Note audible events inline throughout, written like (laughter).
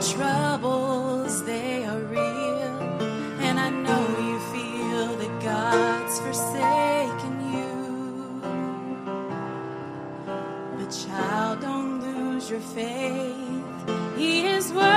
troubles, they are real. And I know you feel that God's forsaken you. But, child, don't lose your faith. He is working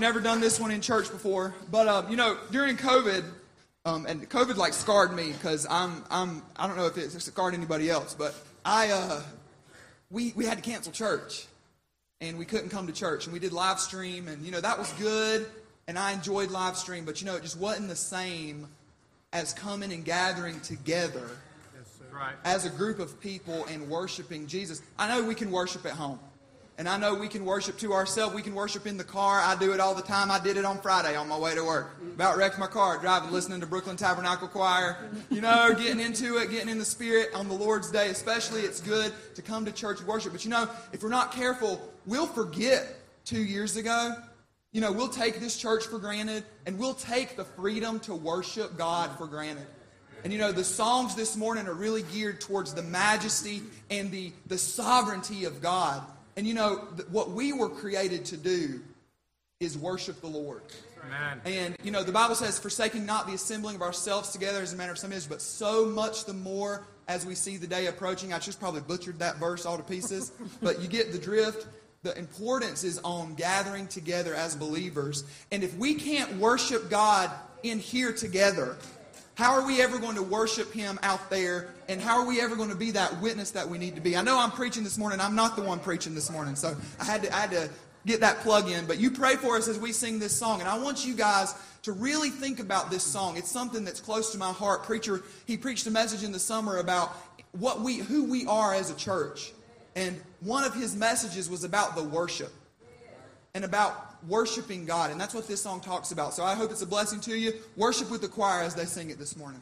We've never done this one in church before, but uh, you know, during COVID, um, and COVID like scarred me because I'm I'm I don't know if it scarred anybody else, but I uh, we we had to cancel church and we couldn't come to church and we did live stream and you know that was good and i enjoyed live stream but you know it just wasn't the same as coming and gathering together Right. as a group of people and worshiping jesus i know we can worship at home and i know we can worship to ourselves. We can worship in the car. I do it all the time. I did it on friday on my way to work. About wrecked my car driving listening to brooklyn tabernacle choir. You know (laughs) getting into it getting in the spirit on the lord's day. Especially it's good to come to church and worship. But you know if we're not careful we'll forget two years ago. You know we'll take this church for granted and we'll take the freedom to worship god for granted. And you know, the songs this morning are really geared towards the majesty and the, the sovereignty of God. And you know, what we were created to do is worship the Lord. Amen. And you know, the Bible says, forsaking not the assembling of ourselves together as a matter of some is, but so much the more as we see the day approaching. I just probably butchered that verse all to pieces, (laughs) but you get the drift. The importance is on gathering together as believers. And if we can't worship God in here together, how are we ever going to worship Him out there? And how are we ever going to be that witness that we need to be? I know I'm preaching this morning. I'm not the one preaching this morning. So I had to, I had to get that plug in. But you pray for us as we sing this song. And I want you guys to really think about this song. It's something that's close to my heart. Preacher, he preached a message in the summer about what we, who we are as a church. And one of his messages was about the worship and about worshiping God. And that's what this song talks about. So I hope it's a blessing to you. Worship with the choir as they sing it this morning.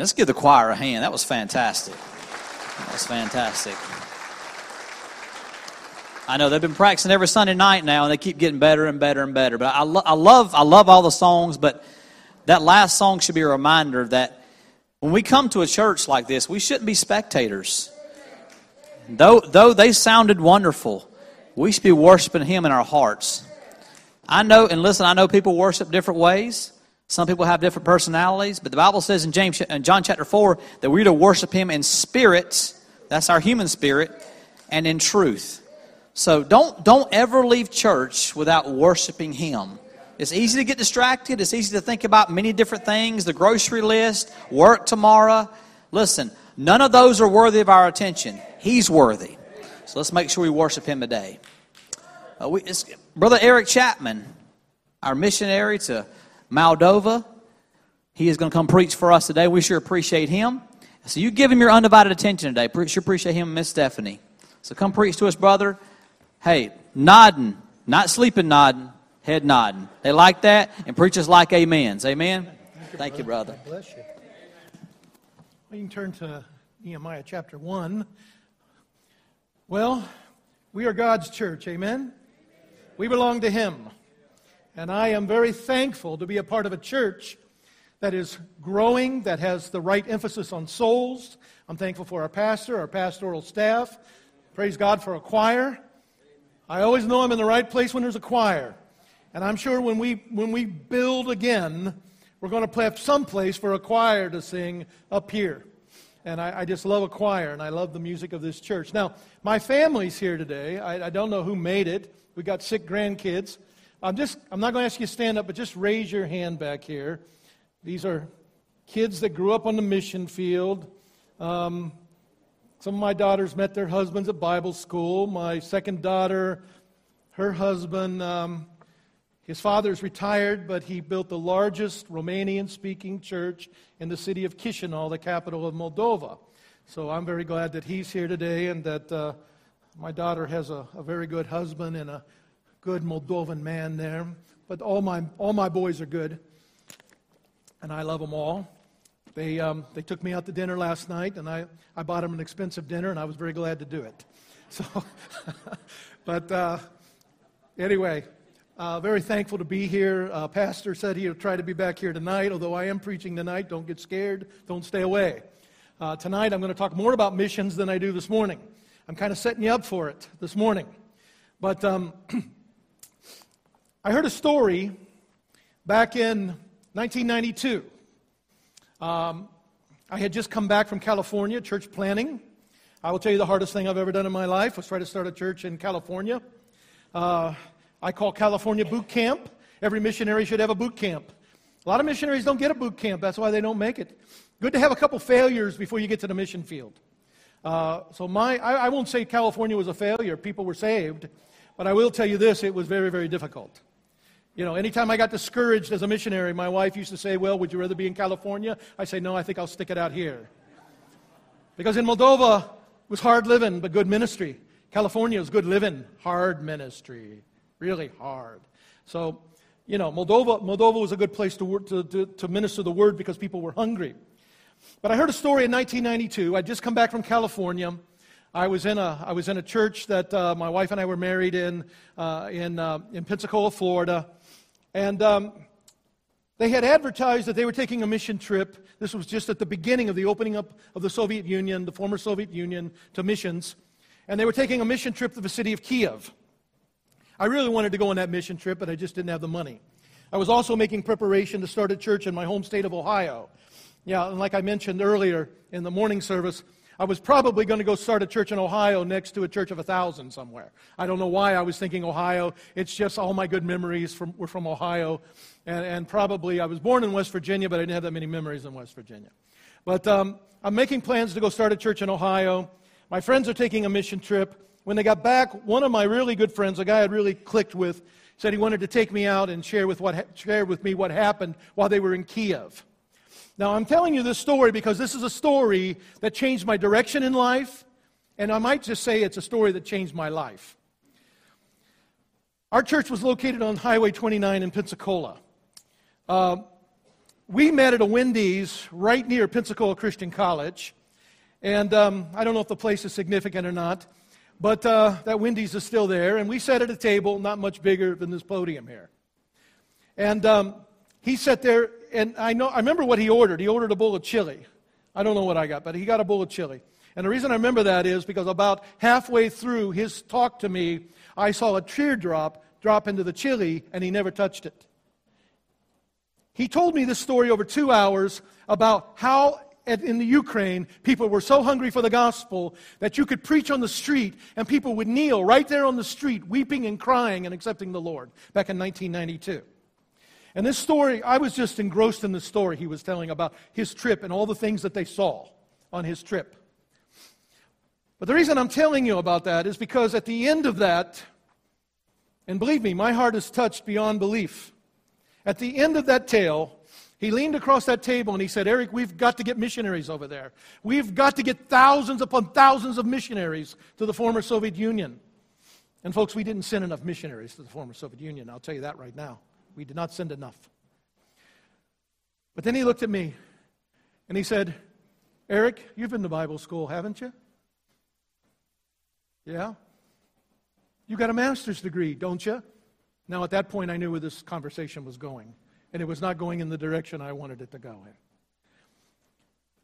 Let's give the choir a hand. That was fantastic. That was fantastic. I know they've been practicing every Sunday night now, and they keep getting better and better and better. But I, lo- I love, I love all the songs. But that last song should be a reminder that when we come to a church like this, we shouldn't be spectators. Though, though they sounded wonderful, we should be worshiping Him in our hearts. I know, and listen, I know people worship different ways. Some people have different personalities, but the Bible says in James, in John chapter four, that we're to worship Him in spirit. That's our human spirit, and in truth. So don't don't ever leave church without worshiping Him. It's easy to get distracted. It's easy to think about many different things, the grocery list, work tomorrow. Listen, none of those are worthy of our attention. He's worthy. So let's make sure we worship Him today. Uh, we, Brother Eric Chapman, our missionary to Moldova. He is going to come preach for us today. We sure appreciate him. So you give him your undivided attention today. Sure appreciate him Miss Stephanie. So come preach to us, brother. Hey, nodding, not sleeping nodding, head nodding. They like that, and preachers like amens. Amen. Thank you, Thank you brother. Bless you. You can turn to Nehemiah chapter one. Well, we are God's church. Amen. We belong to Him. And I am very thankful to be a part of a church that is growing, that has the right emphasis on souls. I'm thankful for our pastor, our pastoral staff. Praise God for a choir. I always know I'm in the right place when there's a choir. And I'm sure when we, when we build again, we're going to have some place for a choir to sing up here. And I, I, just love a choir, and I love the music of this church. Now, my family's here today. I, I don't know who made it. We got sick grandkids. I'm just I'm not going to ask you to stand up, but just raise your hand back here. These are kids that grew up on the mission field. Um, some of my daughters met their husbands at Bible school. My second daughter, her husband, um, his father's retired, but he built the largest Romanian speaking church in the city of Chisinau, the capital of Moldova. So I'm very glad that he's here today and that uh, my daughter has a, a very good husband and a good Moldovan man there. But all my, all my boys are good, and I love them all. They, um, they took me out to dinner last night, and I, I bought them an expensive dinner, and I was very glad to do it. (laughs) So, (laughs) but uh, anyway, uh, very thankful to be here. Uh, Pastor said he'll try to be back here tonight, although I am preaching tonight. Don't get scared, don't stay away. Uh, tonight, I'm going to talk more about missions than I do this morning. I'm kind of setting you up for it this morning. But um, (clears throat) I heard a story back in 1992. Um, I had just come back from California, church planning. I will tell you the hardest thing I've ever done in my life was try to start a church in California. Uh, I call California boot camp. Every missionary should have a boot camp. A lot of missionaries don't get a boot camp. That's why they don't make it. Good to have a couple failures before you get to the mission field. Uh, so my, I, I won't say California was a failure. People were saved. But I will tell you this, it was very, very difficult. You know, anytime I got discouraged as a missionary, my wife used to say, Well, would you rather be in California? I say, No, I think I'll stick it out here. Because in Moldova, it was hard living, but good ministry. California is good living, hard ministry. Really hard. So, you know, Moldova, Moldova was a good place to, work, to, to, to minister the word because people were hungry. But I heard a story in 1992. I'd just come back from California. I was in a, I was in a church that uh, my wife and I were married in, uh, in, uh, in Pensacola, Florida. And um, they had advertised that they were taking a mission trip. This was just at the beginning of the opening up of the Soviet Union, the former Soviet Union, to missions. And they were taking a mission trip to the city of Kiev. I really wanted to go on that mission trip, but I just didn't have the money. I was also making preparation to start a church in my home state of Ohio. Yeah, and like I mentioned earlier in the morning service, I was probably going to go start a church in Ohio next to a church of a thousand somewhere. I don't know why I was thinking Ohio. It's just all my good memories from, were from Ohio. And, and probably I was born in West Virginia, but I didn't have that many memories in West Virginia. But um, I'm making plans to go start a church in Ohio. My friends are taking a mission trip. When they got back, one of my really good friends, a guy I'd really clicked with, said he wanted to take me out and share with, what, share with me what happened while they were in Kiev. Now, I'm telling you this story because this is a story that changed my direction in life, and I might just say it's a story that changed my life. Our church was located on Highway 29 in Pensacola. Uh, we met at a Wendy's right near Pensacola Christian College. And um, I don't know if the place is significant or not, but uh, that Wendy's is still there. And we sat at a table not much bigger than this podium here. And um, he sat there, and I, know, I remember what he ordered. He ordered a bowl of chili. I don't know what I got, but he got a bowl of chili. And the reason I remember that is because about halfway through his talk to me, I saw a teardrop drop into the chili, and he never touched it. He told me this story over two hours about how in the Ukraine, people were so hungry for the gospel that you could preach on the street and people would kneel right there on the street, weeping and crying and accepting the Lord back in 1992. And this story, I was just engrossed in the story he was telling about his trip and all the things that they saw on his trip. But the reason I'm telling you about that is because at the end of that, and believe me, my heart is touched beyond belief. At the end of that tale, he leaned across that table and he said, Eric, we've got to get missionaries over there. We've got to get thousands upon thousands of missionaries to the former Soviet Union. And folks, we didn't send enough missionaries to the former Soviet Union. I'll tell you that right now. We did not send enough. But then he looked at me and he said, Eric, you've been to Bible school, haven't you? Yeah. You got a master's degree, don't you? Now, at that point, I knew where this conversation was going, and it was not going in the direction I wanted it to go in.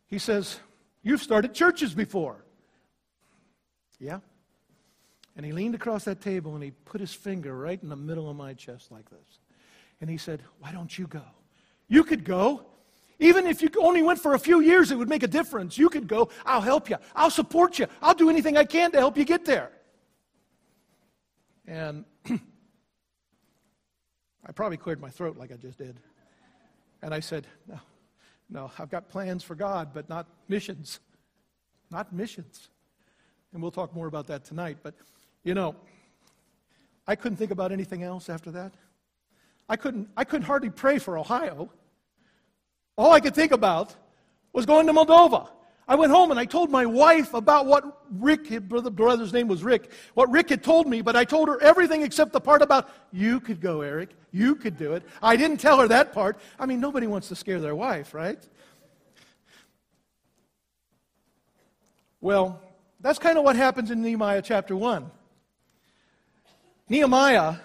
He says, You've started churches before. Yeah. And he leaned across that table and he put his finger right in the middle of my chest like this. And he said, Why don't you go? You could go. Even if you only went for a few years, it would make a difference. You could go. I'll help you. I'll support you. I'll do anything I can to help you get there. And (clears throat) I probably cleared my throat like I just did. And I said, No, no, I've got plans for God, but not missions. Not missions. And we'll talk more about that tonight. But, you know, I couldn't think about anything else after that. I couldn't, I couldn't hardly pray for Ohio. All I could think about was going to Moldova. I went home and I told my wife about what Rick, the brother's name was Rick, what Rick had told me, but I told her everything except the part about, you could go, Eric. You could do it. I didn't tell her that part. I mean, nobody wants to scare their wife, right? Well, that's kind of what happens in Nehemiah chapter 1. Nehemiah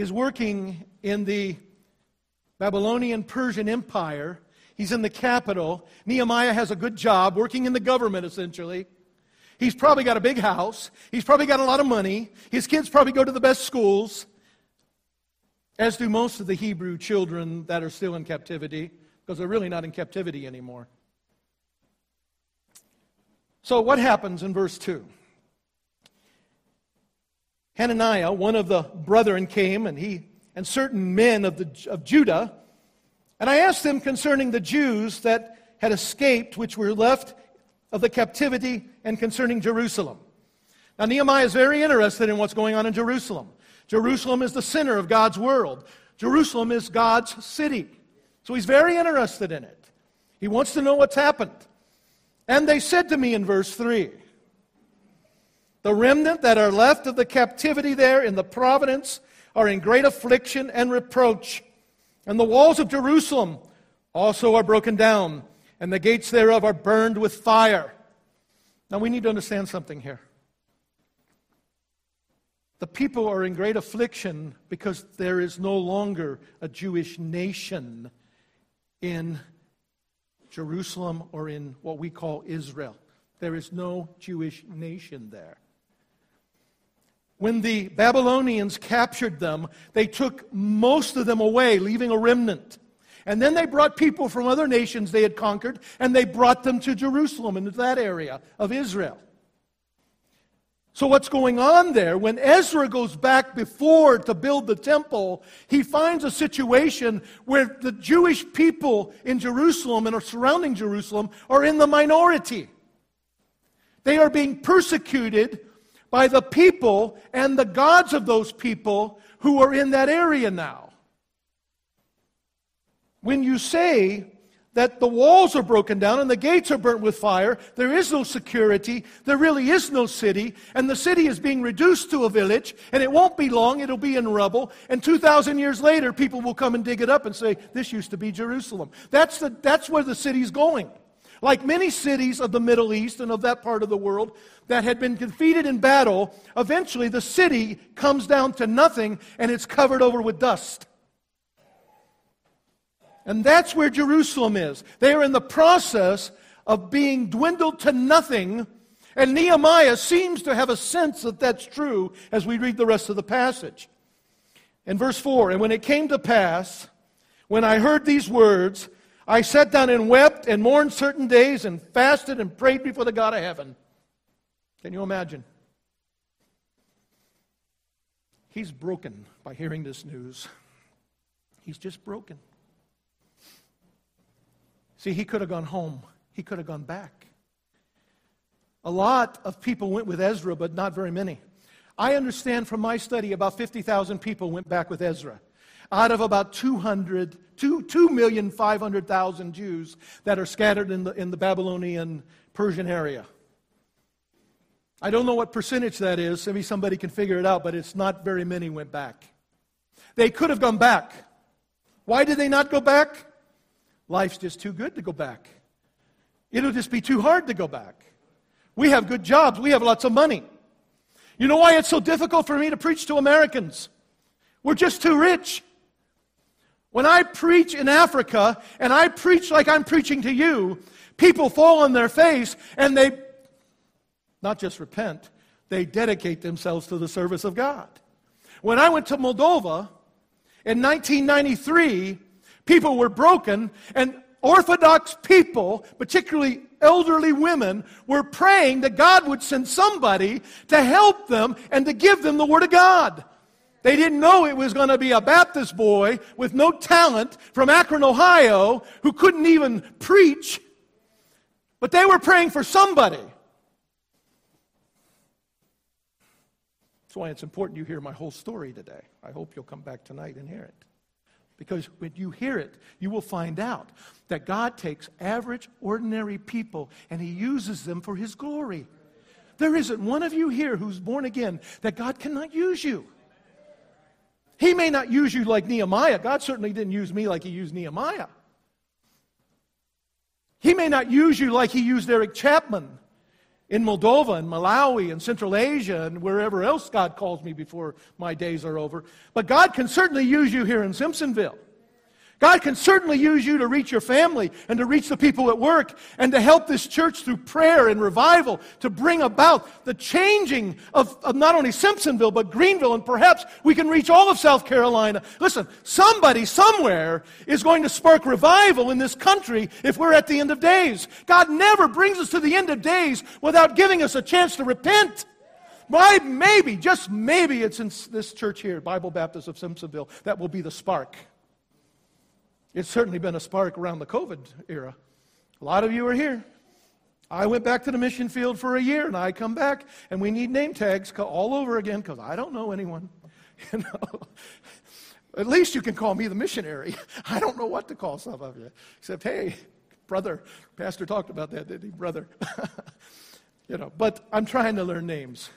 is working in the Babylonian Persian Empire. He's in the capital. Nehemiah has a good job, working in the government essentially. He's probably got a big house. He's probably got a lot of money. His kids probably go to the best schools, as do most of the Hebrew children that are still in captivity, because they're really not in captivity anymore. So, what happens in verse 2? Hananiah, one of the brethren, came and he and certain men of, the, of Judah, and I asked them concerning the Jews that had escaped, which were left of the captivity, and concerning Jerusalem. Now, Nehemiah is very interested in what's going on in Jerusalem. Jerusalem is the center of God's world, Jerusalem is God's city. So he's very interested in it. He wants to know what's happened. And they said to me in verse 3 the remnant that are left of the captivity there in the providence are in great affliction and reproach. And the walls of Jerusalem also are broken down, and the gates thereof are burned with fire. Now we need to understand something here. The people are in great affliction because there is no longer a Jewish nation in Jerusalem or in what we call Israel. There is no Jewish nation there. When the Babylonians captured them, they took most of them away, leaving a remnant. And then they brought people from other nations they had conquered, and they brought them to Jerusalem, into that area of Israel. So, what's going on there? When Ezra goes back before to build the temple, he finds a situation where the Jewish people in Jerusalem and are surrounding Jerusalem are in the minority. They are being persecuted by the people and the gods of those people who are in that area now. When you say that the walls are broken down and the gates are burnt with fire. There is no security. There really is no city. And the city is being reduced to a village. And it won't be long. It'll be in rubble. And 2,000 years later, people will come and dig it up and say, This used to be Jerusalem. That's, the, that's where the city's going. Like many cities of the Middle East and of that part of the world that had been defeated in battle, eventually the city comes down to nothing and it's covered over with dust. And that's where Jerusalem is. They are in the process of being dwindled to nothing. And Nehemiah seems to have a sense that that's true as we read the rest of the passage. In verse 4, and when it came to pass, when I heard these words, I sat down and wept and mourned certain days and fasted and prayed before the God of heaven. Can you imagine? He's broken by hearing this news. He's just broken. See, he could have gone home, he could have gone back. A lot of people went with Ezra, but not very many. I understand from my study about 50,000 people went back with Ezra out of about 200, 2, 2,500,000 Jews that are scattered in the, in the Babylonian Persian area. I don't know what percentage that is. Maybe somebody can figure it out, but it's not very many went back. They could have gone back. Why did they not go back? Life's just too good to go back. It'll just be too hard to go back. We have good jobs, we have lots of money. You know why it's so difficult for me to preach to Americans? We're just too rich. When I preach in Africa and I preach like I'm preaching to you, people fall on their face and they not just repent, they dedicate themselves to the service of God. When I went to Moldova in 1993, People were broken, and Orthodox people, particularly elderly women, were praying that God would send somebody to help them and to give them the Word of God. They didn't know it was going to be a Baptist boy with no talent from Akron, Ohio, who couldn't even preach, but they were praying for somebody. That's why it's important you hear my whole story today. I hope you'll come back tonight and hear it. Because when you hear it, you will find out that God takes average, ordinary people and He uses them for His glory. There isn't one of you here who's born again that God cannot use you. He may not use you like Nehemiah. God certainly didn't use me like He used Nehemiah. He may not use you like He used Eric Chapman in Moldova and Malawi and Central Asia and wherever else God calls me before my days are over. But God can certainly use you here in Simpsonville. God can certainly use you to reach your family and to reach the people at work and to help this church through prayer and revival to bring about the changing of, of, not only Simpsonville, but Greenville, and perhaps we can reach all of South Carolina. Listen, somebody somewhere is going to spark revival in this country if we're at the end of days. God never brings us to the end of days without giving us a chance to repent. Why, maybe, just maybe, it's in this church here, Bible Baptist of Simpsonville, that will be the spark. It's certainly been a spark around the COVID era. A lot of you are here. I went back to the mission field for a year and I come back and we need name tags all over again because I don't know anyone. (laughs) You know? At least you can call me the missionary. (laughs) I don't know what to call some of you. Except, hey, brother. Pastor talked about that, didn't he? Brother. (laughs) you know, but I'm trying to learn names.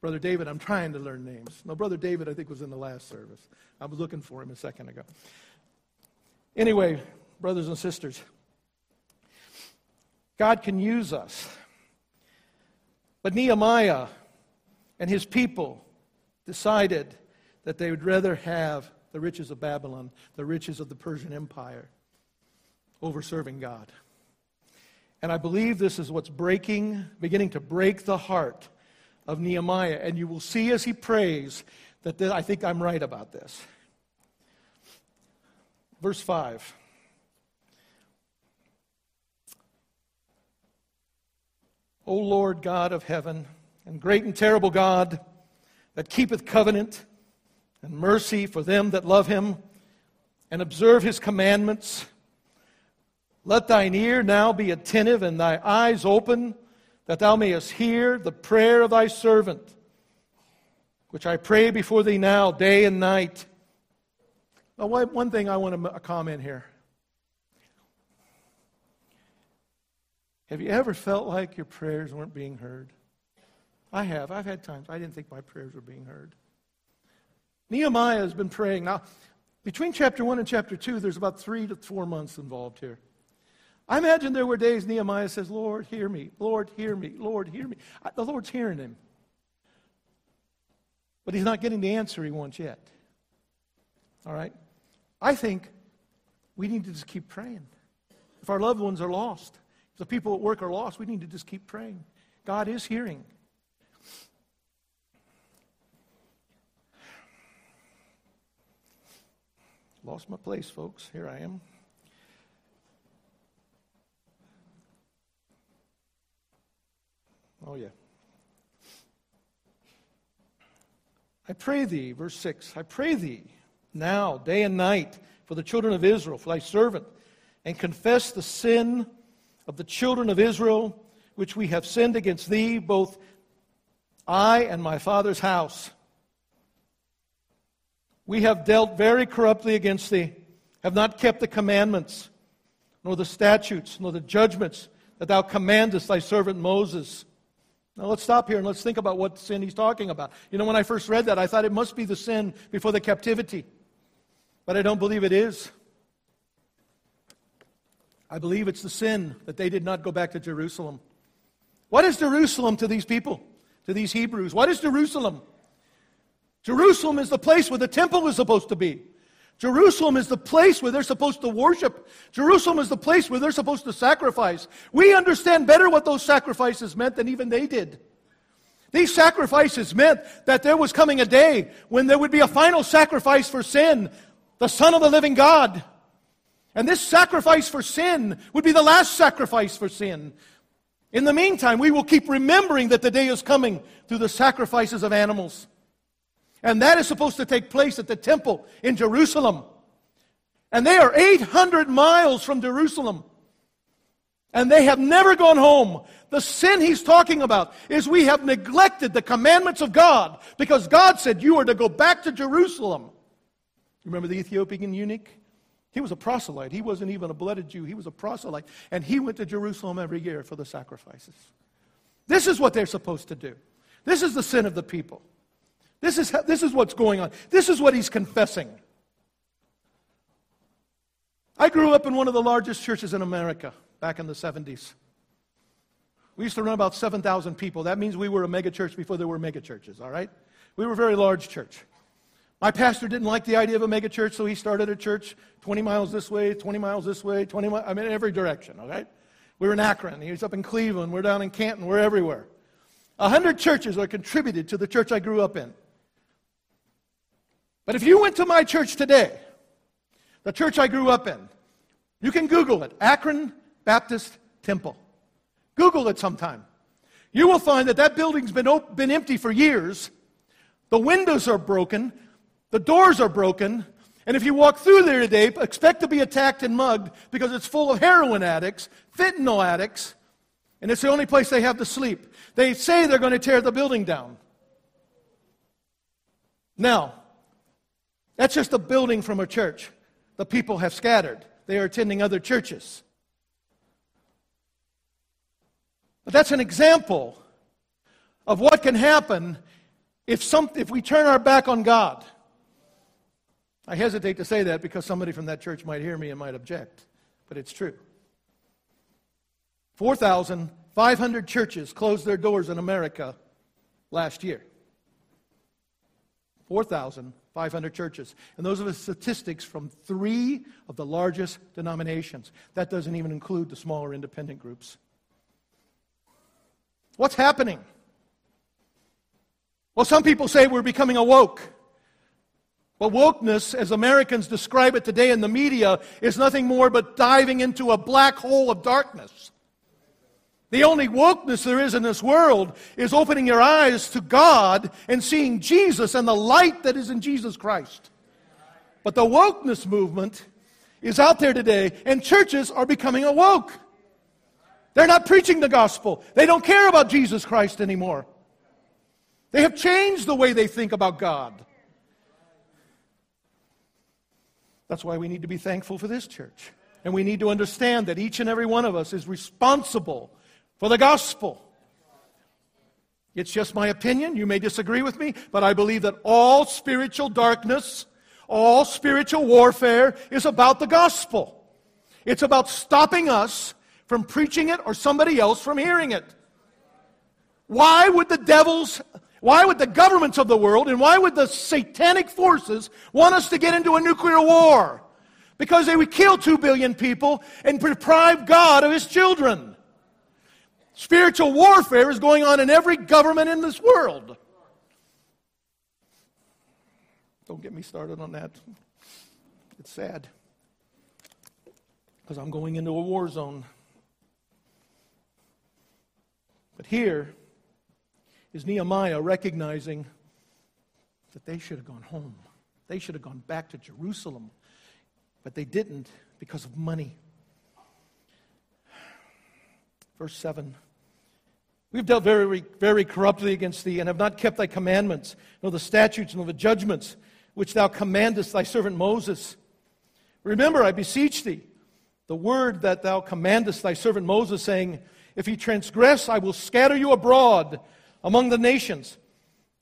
Brother David, I'm trying to learn names. No, Brother David, I think, was in the last service. I was looking for him a second ago. Anyway, brothers and sisters, God can use us. But Nehemiah and his people decided that they would rather have the riches of Babylon, the riches of the Persian Empire, over serving God. And I believe this is what's breaking, beginning to break the heart of Nehemiah. And you will see as he prays that I think I'm right about this. Verse 5. O Lord God of heaven, and great and terrible God, that keepeth covenant and mercy for them that love him and observe his commandments, let thine ear now be attentive and thy eyes open, that thou mayest hear the prayer of thy servant, which I pray before thee now, day and night Oh, now, one thing I want to comment here. Have you ever felt like your prayers weren't being heard? I have. I've had times I didn't think my prayers were being heard. Nehemiah has been praying. Now, between chapter 1 and chapter 2, there's about three to four months involved here. I imagine there were days Nehemiah says, Lord, hear me. Lord, hear me. Lord, hear me. The Lord's hearing him. But he's not getting the answer he wants yet. All right? I think we need to just keep praying. If our loved ones are lost, if the people at work are lost, we need to just keep praying. God is hearing. Lost my place, folks. Here I am. Oh, yeah. I pray thee, verse 6, I pray thee now, day and night, for the children of Israel, for thy servant, and confess the sin of the children of Israel, which we have sinned against thee, both I and my father's house. We have dealt very corruptly against thee, have not kept the commandments, nor the statutes, nor the judgments that thou commandest thy servant Moses. Now let's stop here and let's think about what sin he's talking about. You know, when I first read that, I thought it must be the sin before the captivity. But I don't believe it is. I believe it's the sin that they did not go back to Jerusalem. What is Jerusalem to these people, to these Hebrews? What is Jerusalem? Jerusalem is the place where the temple was supposed to be. Jerusalem is the place where they're supposed to worship. Jerusalem is the place where they're supposed to sacrifice. We understand better what those sacrifices meant than even they did. These sacrifices meant that there was coming a day when there would be a final sacrifice for sin, the Son of the living God. And this sacrifice for sin would be the last sacrifice for sin. In the meantime, we will keep remembering that the day is coming through the sacrifices of animals. And that is supposed to take place at the temple in Jerusalem. And they are 800 miles from Jerusalem. And they have never gone home. The sin he's talking about is we have neglected the commandments of God because God said you are to go back to Jerusalem. Remember the Ethiopian eunuch? He was a proselyte. He wasn't even a blooded Jew. He was a proselyte. And he went to Jerusalem every year for the sacrifices. This is what they're supposed to do. This is the sin of the people. This is, this is what's going on. This is what he's confessing. I grew up in one of the largest churches in America back in the 70s. We used to run about 7,000 people. That means we were a megachurch before there were megachurches, all right? We were a very large church. My pastor didn't like the idea of a megachurch, so he started a church 20 miles this way, 20 miles this way, 20 miles, I mean, every direction, okay? We were in Akron. He was up in Cleveland. We're down in Canton. We're everywhere. A hundred churches are contributed to the church I grew up in. But if you went to my church today, the church I grew up in, you can Google it Akron Baptist Temple. Google it sometime. You will find that that building's been, been empty for years. The windows are broken, the doors are broken, and if you walk through there today, expect to be attacked and mugged because it's full of heroin addicts, fentanyl addicts, and it's the only place they have to sleep. They say they're going to tear the building down. Now, that's just a building from a church. The people have scattered, they are attending other churches. But that's an example of what can happen if, some, if we turn our back on God. I hesitate to say that because somebody from that church might hear me and might object, but it's true. 4,500 churches closed their doors in America last year. 4,500 churches. And those are the statistics from three of the largest denominations. That doesn't even include the smaller independent groups. What's happening? Well, some people say we're becoming awoke. But wokeness, as Americans describe it today in the media, is nothing more but diving into a black hole of darkness. The only wokeness there is in this world is opening your eyes to God and seeing Jesus and the light that is in Jesus Christ. But the wokeness movement is out there today, and churches are becoming awoke. They're not preaching the gospel, they don't care about Jesus Christ anymore. They have changed the way they think about God. That's why we need to be thankful for this church. And we need to understand that each and every one of us is responsible for the gospel. It's just my opinion. You may disagree with me, but I believe that all spiritual darkness, all spiritual warfare is about the gospel. It's about stopping us from preaching it or somebody else from hearing it. Why would the devils, why would the governments of the world, and why would the satanic forces want us to get into a nuclear war? Because they would kill two billion people and deprive God of his children. Spiritual warfare is going on in every government in this world. Don't get me started on that. It's sad. Because I'm going into a war zone. But here is Nehemiah recognizing that they should have gone home. They should have gone back to Jerusalem. But they didn't because of money. Verse 7. We've dealt very, very corruptly against thee, and have not kept thy commandments, nor the statutes, nor the judgments, which thou commandest thy servant Moses. Remember, I beseech thee, the word that thou commandest thy servant Moses, saying, If he transgress, I will scatter you abroad among the nations.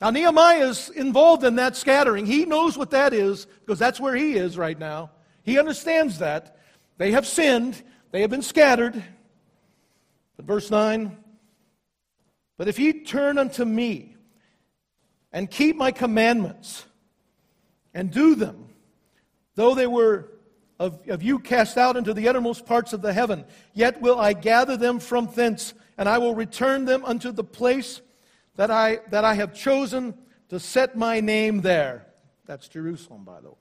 Now, Nehemiah is involved in that scattering. He knows what that is because that's where he is right now. He understands that. They have sinned, they have been scattered. But verse 9 But if ye turn unto me and keep my commandments and do them, though they were of, of you cast out into the uttermost parts of the heaven, yet will I gather them from thence, and I will return them unto the place that I, that I have chosen to set my name there. That's Jerusalem, by the way.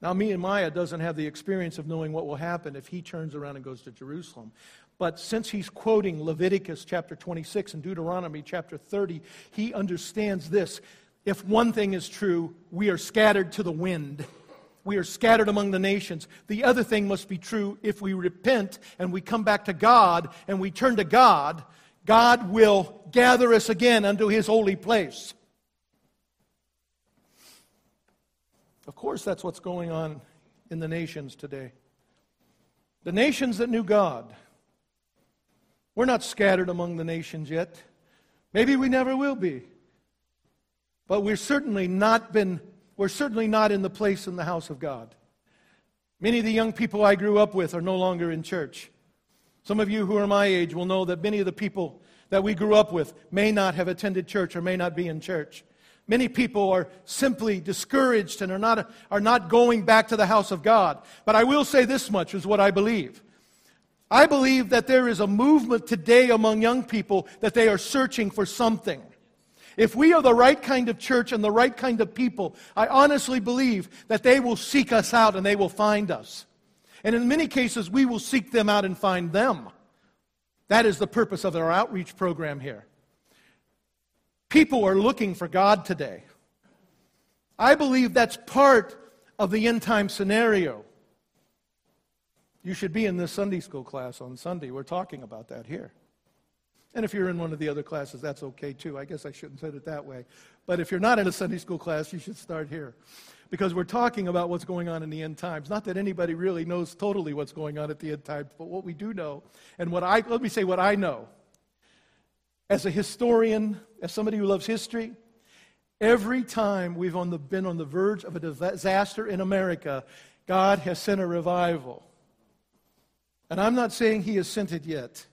Now, Nehemiah doesn't have the experience of knowing what will happen if he turns around and goes to Jerusalem. But since he's quoting Leviticus chapter 26 and Deuteronomy chapter 30, he understands this. If one thing is true, we are scattered to the wind. We are scattered among the nations. The other thing must be true if we repent and we come back to God and we turn to God, God will gather us again unto his holy place. Of course, that's what's going on in the nations today. The nations that knew God. We're not scattered among the nations yet. Maybe we never will be. But we're certainly not been we're certainly not in the place in the house of God. Many of the young people I grew up with are no longer in church. Some of you who are my age will know that many of the people that we grew up with may not have attended church or may not be in church. Many people are simply discouraged and are not, are not going back to the house of God. But I will say this much is what I believe. I believe that there is a movement today among young people that they are searching for something. If we are the right kind of church and the right kind of people, I honestly believe that they will seek us out and they will find us. And in many cases, we will seek them out and find them. That is the purpose of our outreach program here. People are looking for God today. I believe that's part of the end time scenario. You should be in this Sunday school class on Sunday. We're talking about that here. And if you're in one of the other classes, that's okay too. I guess I shouldn't say it that way. But if you're not in a Sunday school class, you should start here. Because we're talking about what's going on in the end times. Not that anybody really knows totally what's going on at the end times, but what we do know, and what I, let me say what I know. As a historian, as somebody who loves history, every time we've on the, been on the verge of a disaster in America, God has sent a revival. And I'm not saying He has sent it yet.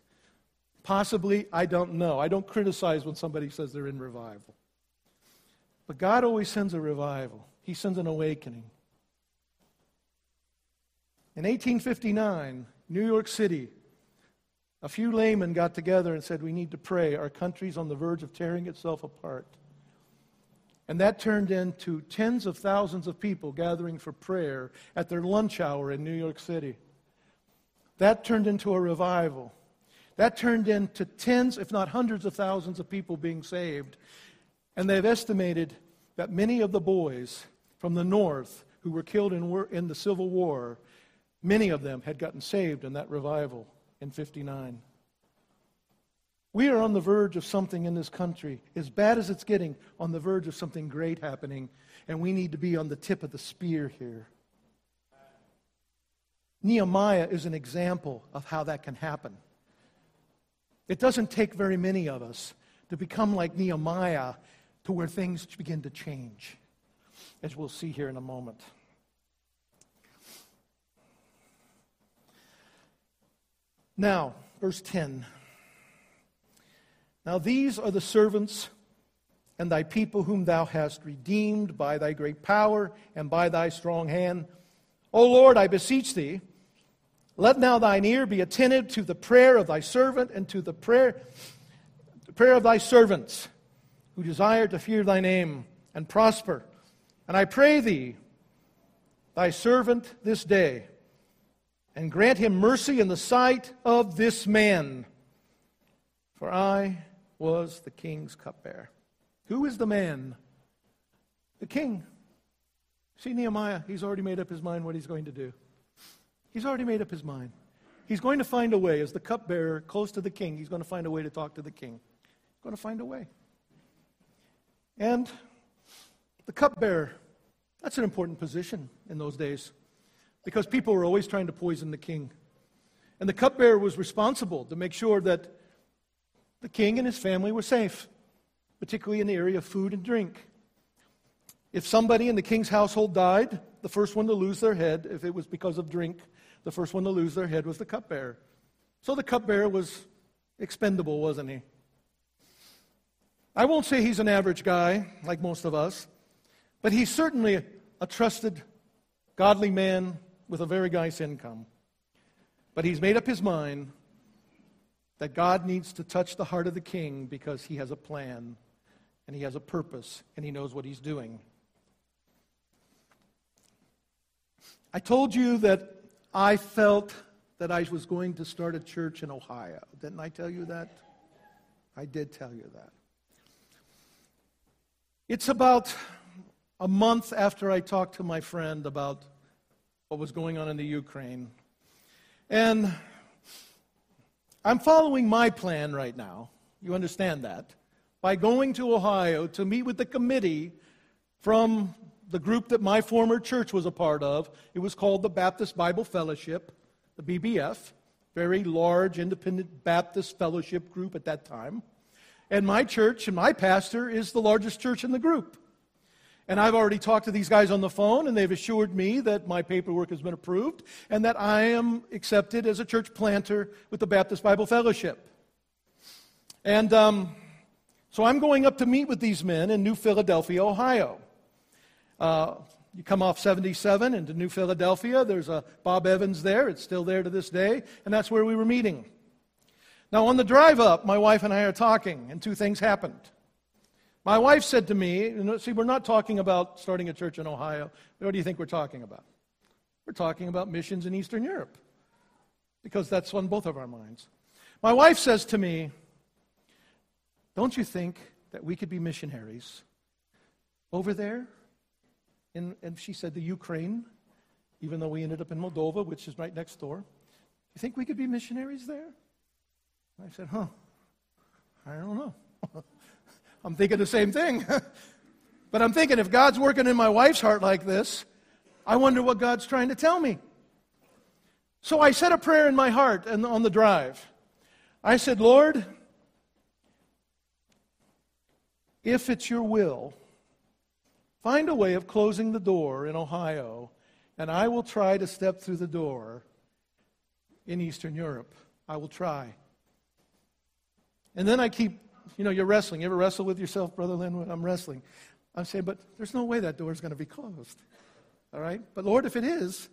Possibly, I don't know. I don't criticize when somebody says they're in revival. But God always sends a revival. He sends an awakening. In 1859, New York City, a few laymen got together and said, We need to pray. Our country's on the verge of tearing itself apart. And that turned into tens of thousands of people gathering for prayer at their lunch hour in New York City. That turned into a revival. That turned into tens, if not hundreds of thousands of people being saved. And they've estimated that many of the boys from the north who were killed in, in the Civil War, many of them had gotten saved in that revival in 59. We are on the verge of something in this country, as bad as it's getting, on the verge of something great happening, and we need to be on the tip of the spear here. Nehemiah is an example of how that can happen. It doesn't take very many of us to become like Nehemiah to where things begin to change, as we'll see here in a moment. Now, verse 10. Now these are the servants and thy people whom thou hast redeemed by thy great power and by thy strong hand. O Lord, I beseech thee, let now thine ear be attentive to the prayer of thy servant and to the prayer, the prayer of thy servants who desire to fear thy name and prosper. And I pray thee, thy servant this day, and grant him mercy in the sight of this man. For I was the king's cupbearer. Who is the man? The king. See Nehemiah, he's already made up his mind what he's going to do. He's already made up his mind. He's going to find a way, as the cupbearer close to the king, he's going to find a way to talk to the king. He's going to find a way. And the cupbearer, that's an important position in those days because people were always trying to poison the king. And the cupbearer was responsible to make sure that the king and his family were safe, particularly in the area of food and drink. If somebody in the king's household died, the first one to lose their head, if it was because of drink, the first one to lose their head was the cupbearer. So the cupbearer was expendable, wasn't he? I won't say he's an average guy, like most of us, but he's certainly a trusted, godly man with a very nice income. But he's made up his mind that God needs to touch the heart of the king because he has a plan and he has a purpose and he knows what he's doing. I told you that I felt that I was going to start a church in Ohio. Didn't I tell you that? I did tell you that. It's about a month after I talked to my friend about what was going on in the Ukraine. And I'm following my plan right now. You understand that? By going to Ohio to meet with the committee from the group that my former church was a part of. It was called the Baptist Bible Fellowship, the BBF, very large independent Baptist fellowship group at that time. And my church and my pastor is the largest church in the group. And I've already talked to these guys on the phone, and they've assured me that my paperwork has been approved and that I am accepted as a church planter with the Baptist Bible Fellowship. And um, so I'm going up to meet with these men in New Philadelphia, Ohio. Uh, you come off 77 into New Philadelphia. There's a Bob Evans there. It's still there to this day. And that's where we were meeting. Now, on the drive up, my wife and I are talking, and two things happened. My wife said to me, see, we're not talking about starting a church in Ohio. What do you think we're talking about? We're talking about missions in Eastern Europe because that's on both of our minds. My wife says to me, Don't you think that we could be missionaries over there? And she said, The Ukraine, even though we ended up in Moldova, which is right next door. You think we could be missionaries there? I said, Huh, I don't know. (laughs) I'm thinking the same thing. (laughs) but I'm thinking if God's working in my wife's heart like this, I wonder what God's trying to tell me. So I said a prayer in my heart and on the drive. I said, Lord, if it's your will, find a way of closing the door in Ohio, and I will try to step through the door in Eastern Europe. I will try. And then I keep you know, you're wrestling. You ever wrestle with yourself, Brother Linwood? I'm wrestling. I'm saying, but there's no way that door is going to be closed. All right? But Lord, if it is,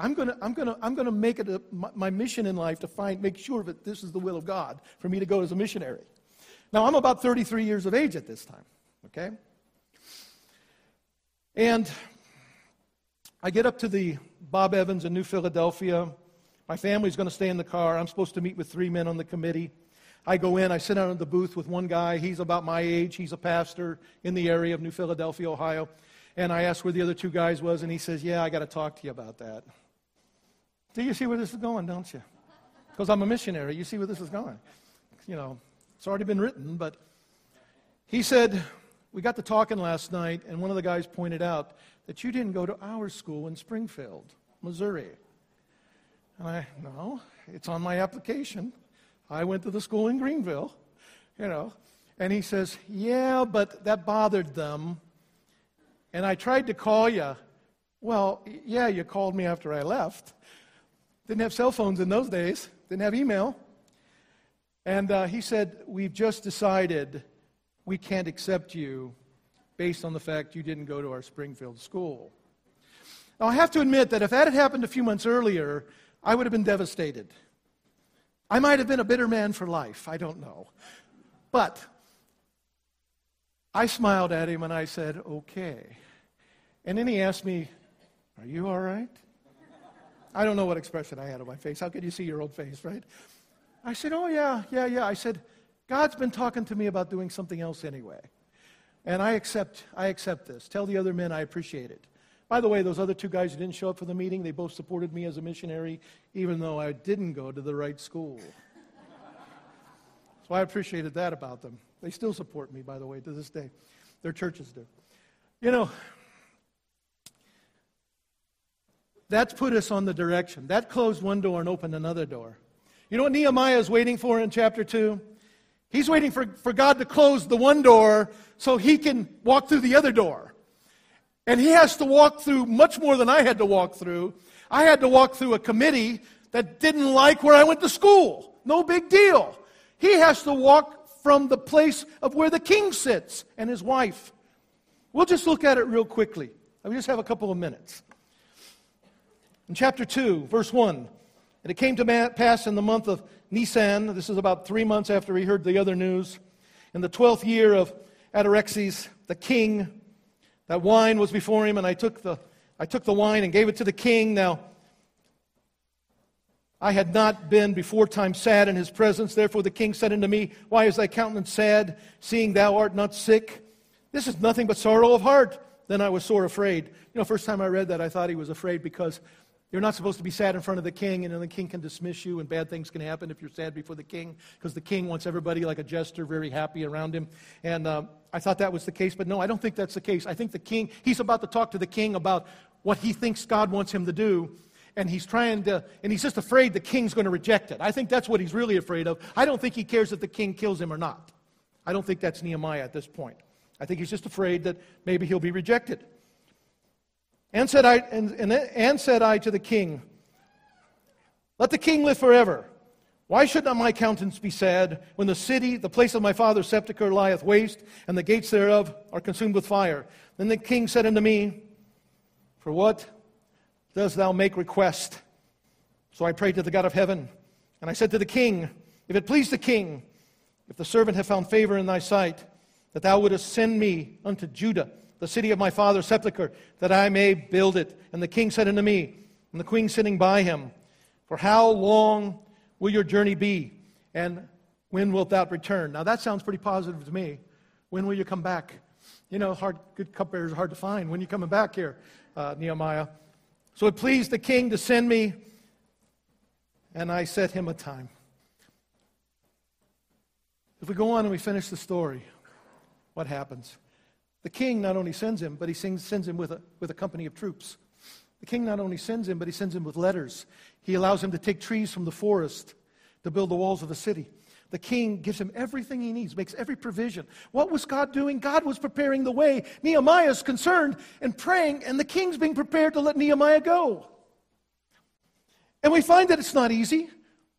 I'm going to, I'm going to, I'm going to make it a, my, my mission in life to find, make sure that this is the will of God for me to go as a missionary. Now, I'm about 33 years of age at this time, okay? And I get up to the Bob Evans in New Philadelphia. My family's going to stay in the car. I'm supposed to meet with three men on the committee. I go in, I sit down in the booth with one guy. He's about my age. He's a pastor in the area of New Philadelphia, Ohio. And I asked where the other two guys was, and he says, Yeah, I got to talk to you about that. Do you see where this is going, don't you? Because I'm a missionary. You see where this is going. You know, it's already been written, but he said, We got to talking last night, and one of the guys pointed out that you didn't go to our school in Springfield, Missouri. And I, no, it's on my application. I went to the school in Greenville, you know. And he says, yeah, but that bothered them. And I tried to call you. Well, yeah, you called me after I left. Didn't have cell phones in those days, didn't have email. And uh, he said, We've just decided we can't accept you based on the fact you didn't go to our Springfield school. Now, I have to admit that if that had happened a few months earlier, I would have been devastated. I might have been a bitter man for life. I don't know. But I smiled at him and I said, okay. And then he asked me, Are you all right? I don't know what expression I had on my face. How could you see your own face, right? I said, Oh, yeah, yeah, yeah. I said, God's been talking to me about doing something else anyway. And I accept, I accept this. Tell the other men I appreciate it. By the way, those other two guys who didn't show up for the meeting, they both supported me as a missionary, even though I didn't go to the right school. so I appreciated that about them. They still support me, by the way, to this day. Their churches do. You know, that's put us on the direction. That closed one door and opened another door. You know what Nehemiah is waiting for in chapter 2? He's waiting for, for God to close the one door so he can walk through the other door. And he has to walk through much more than I had to walk through. I had to walk through a committee that didn't like where I went to school. No big deal. He has to walk from the place of where the king sits and his wife. We'll just look at it real quickly. We just have a couple of minutes. In chapter 2, verse 1, and it came to pass in the month of Nisan, this is about three months after he heard the other news, in the twelfth year of Artaxerxes, the king, that wine was before him, and I took the, I took the wine and gave it to the king. Now, I had not been before time sad in his presence. Therefore, the king said unto me, Why is thy countenance sad, seeing thou art not sick? This is nothing but sorrow of heart. Then I was sore afraid. You know, first time I read that, I thought he was afraid because you're not supposed to be sad in front of the king, and then the king can dismiss you, and bad things can happen if you're sad before the king, because the king wants everybody like a jester, very happy around him. And uh, I thought that was the case, but no, I don't think that's the case. I think the king, he's about to talk to the king about what he thinks God wants him to do, and he's trying to, and he's just afraid the king's going to reject it. I think that's what he's really afraid of. I don't think he cares if the king kills him or not. I don't think that's Nehemiah at this point. I think he's just afraid that maybe he'll be rejected. And said I, and, and, and said I to the king, Let the king live forever. Why should not my countenance be sad when the city, the place of my father's sepulchre, lieth waste, and the gates thereof are consumed with fire? Then the king said unto me, For what dost thou make request? So I prayed to the God of heaven, and I said to the king, If it please the king, if the servant have found favor in thy sight, that thou wouldest send me unto Judah the city of my father's sepulchre, that I may build it. And the king said unto me, and the queen sitting by him, For how long will your journey be? And when wilt thou return? Now that sounds pretty positive to me. When will you come back? You know, hard, good cupbearers are hard to find. When you coming back here, uh, Nehemiah? So it pleased the king to send me, and I set him a time. If we go on and we finish the story, what happens? The king not only sends him, but he sends him with a, with a company of troops. The king not only sends him, but he sends him with letters. He allows him to take trees from the forest to build the walls of the city. The king gives him everything he needs, makes every provision. What was God doing? God was preparing the way. Nehemiah is concerned and praying, and the king's being prepared to let Nehemiah go. And we find that it's not easy.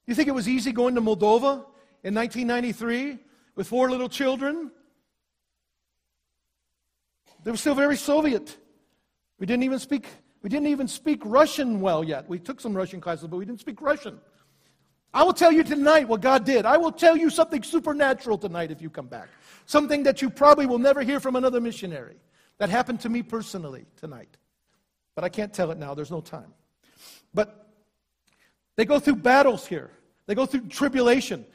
You think it was easy going to Moldova in 1993 with four little children they were still very Soviet. We didn't even speak, we didn't even speak Russian well yet. We took some Russian classes, but we didn't speak Russian. I will tell you tonight what God did. I will tell you something supernatural tonight if you come back. Something that you probably will never hear from another missionary. That happened to me personally tonight. But I can't tell it now, there's no time. But they go through battles here, they go through tribulation.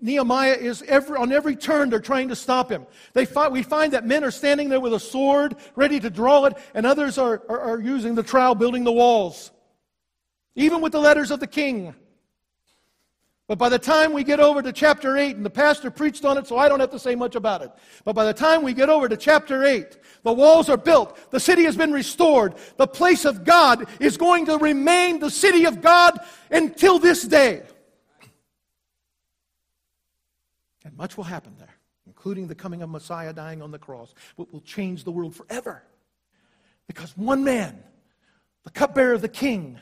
Nehemiah is every, on every turn, they're trying to stop him. They we find that men are standing there with a sword, ready to draw it, and others are, are, are using the trowel, building the walls. Even with the letters of the king. But by the time we get over to chapter 8, and the pastor preached on it, so I don't have to say much about it. But by the time we get over to chapter 8, the walls are built, the city has been restored, the place of God is going to remain the city of God until this day. And much will happen there, including the coming of Messiah dying on the cross, what will change the world forever. Because one man, the cupbearer of the king,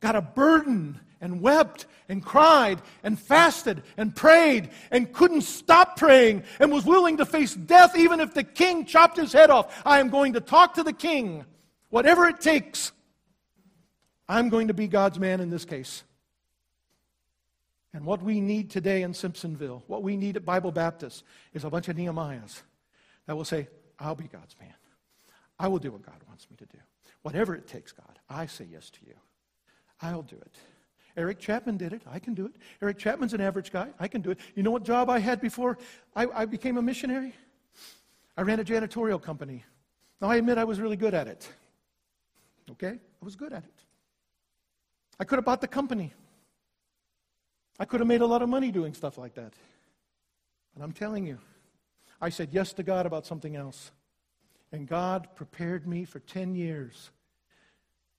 got a burden and wept and cried and fasted and prayed and couldn't stop praying and was willing to face death even if the king chopped his head off. I am going to talk to the king, whatever it takes. I'm going to be God's man in this case. And what we need today in Simpsonville, what we need at Bible Baptist, is a bunch of Nehemiahs that will say, I'll be God's man. I will do what God wants me to do. Whatever it takes, God, I say yes to you. I'll do it. Eric Chapman did it. I can do it. Eric Chapman's an average guy. I can do it. You know what job I had before I, I became a missionary? I ran a janitorial company. Now, I admit I was really good at it. Okay? I was good at it. I could have bought the company. I could have made a lot of money doing stuff like that. But I'm telling you, I said yes to God about something else. And God prepared me for 10 years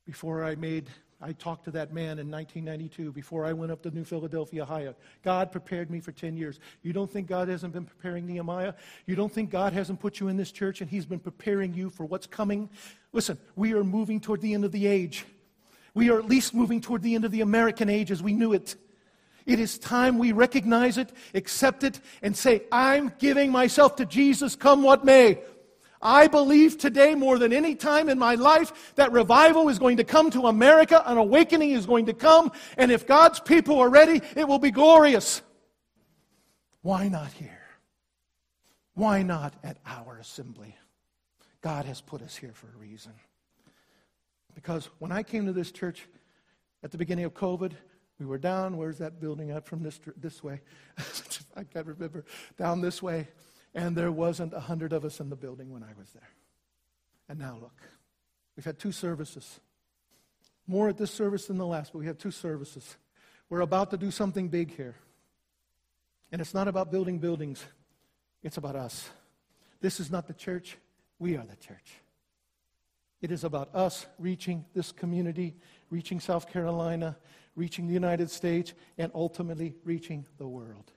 before I made I talked to that man in 1992 before I went up to New Philadelphia, Ohio. God prepared me for 10 years. You don't think God hasn't been preparing Nehemiah? You don't think God hasn't put you in this church and He's been preparing you for what's coming? Listen, we are moving toward the end of the age. We are at least moving toward the end of the American age as we knew it. It is time we recognize it, accept it, and say, I'm giving myself to Jesus, come what may. I believe today more than any time in my life that revival is going to come to America, an awakening is going to come, and if God's people are ready, it will be glorious. Why not here? Why not at our assembly? God has put us here for a reason. Because when I came to this church at the beginning of COVID, we were down. Where's that building at from this, this way? (laughs) I can't remember. Down this way and there wasn't a hundred of us in the building when I was there. And now look, we've had two services. More at this service than the last, but we have two services. We're about to do something big here. And it's not about building buildings, it's about us. This is not the church, we are the church. It is about us reaching this community, reaching South Carolina, reaching the United States, and ultimately reaching the world.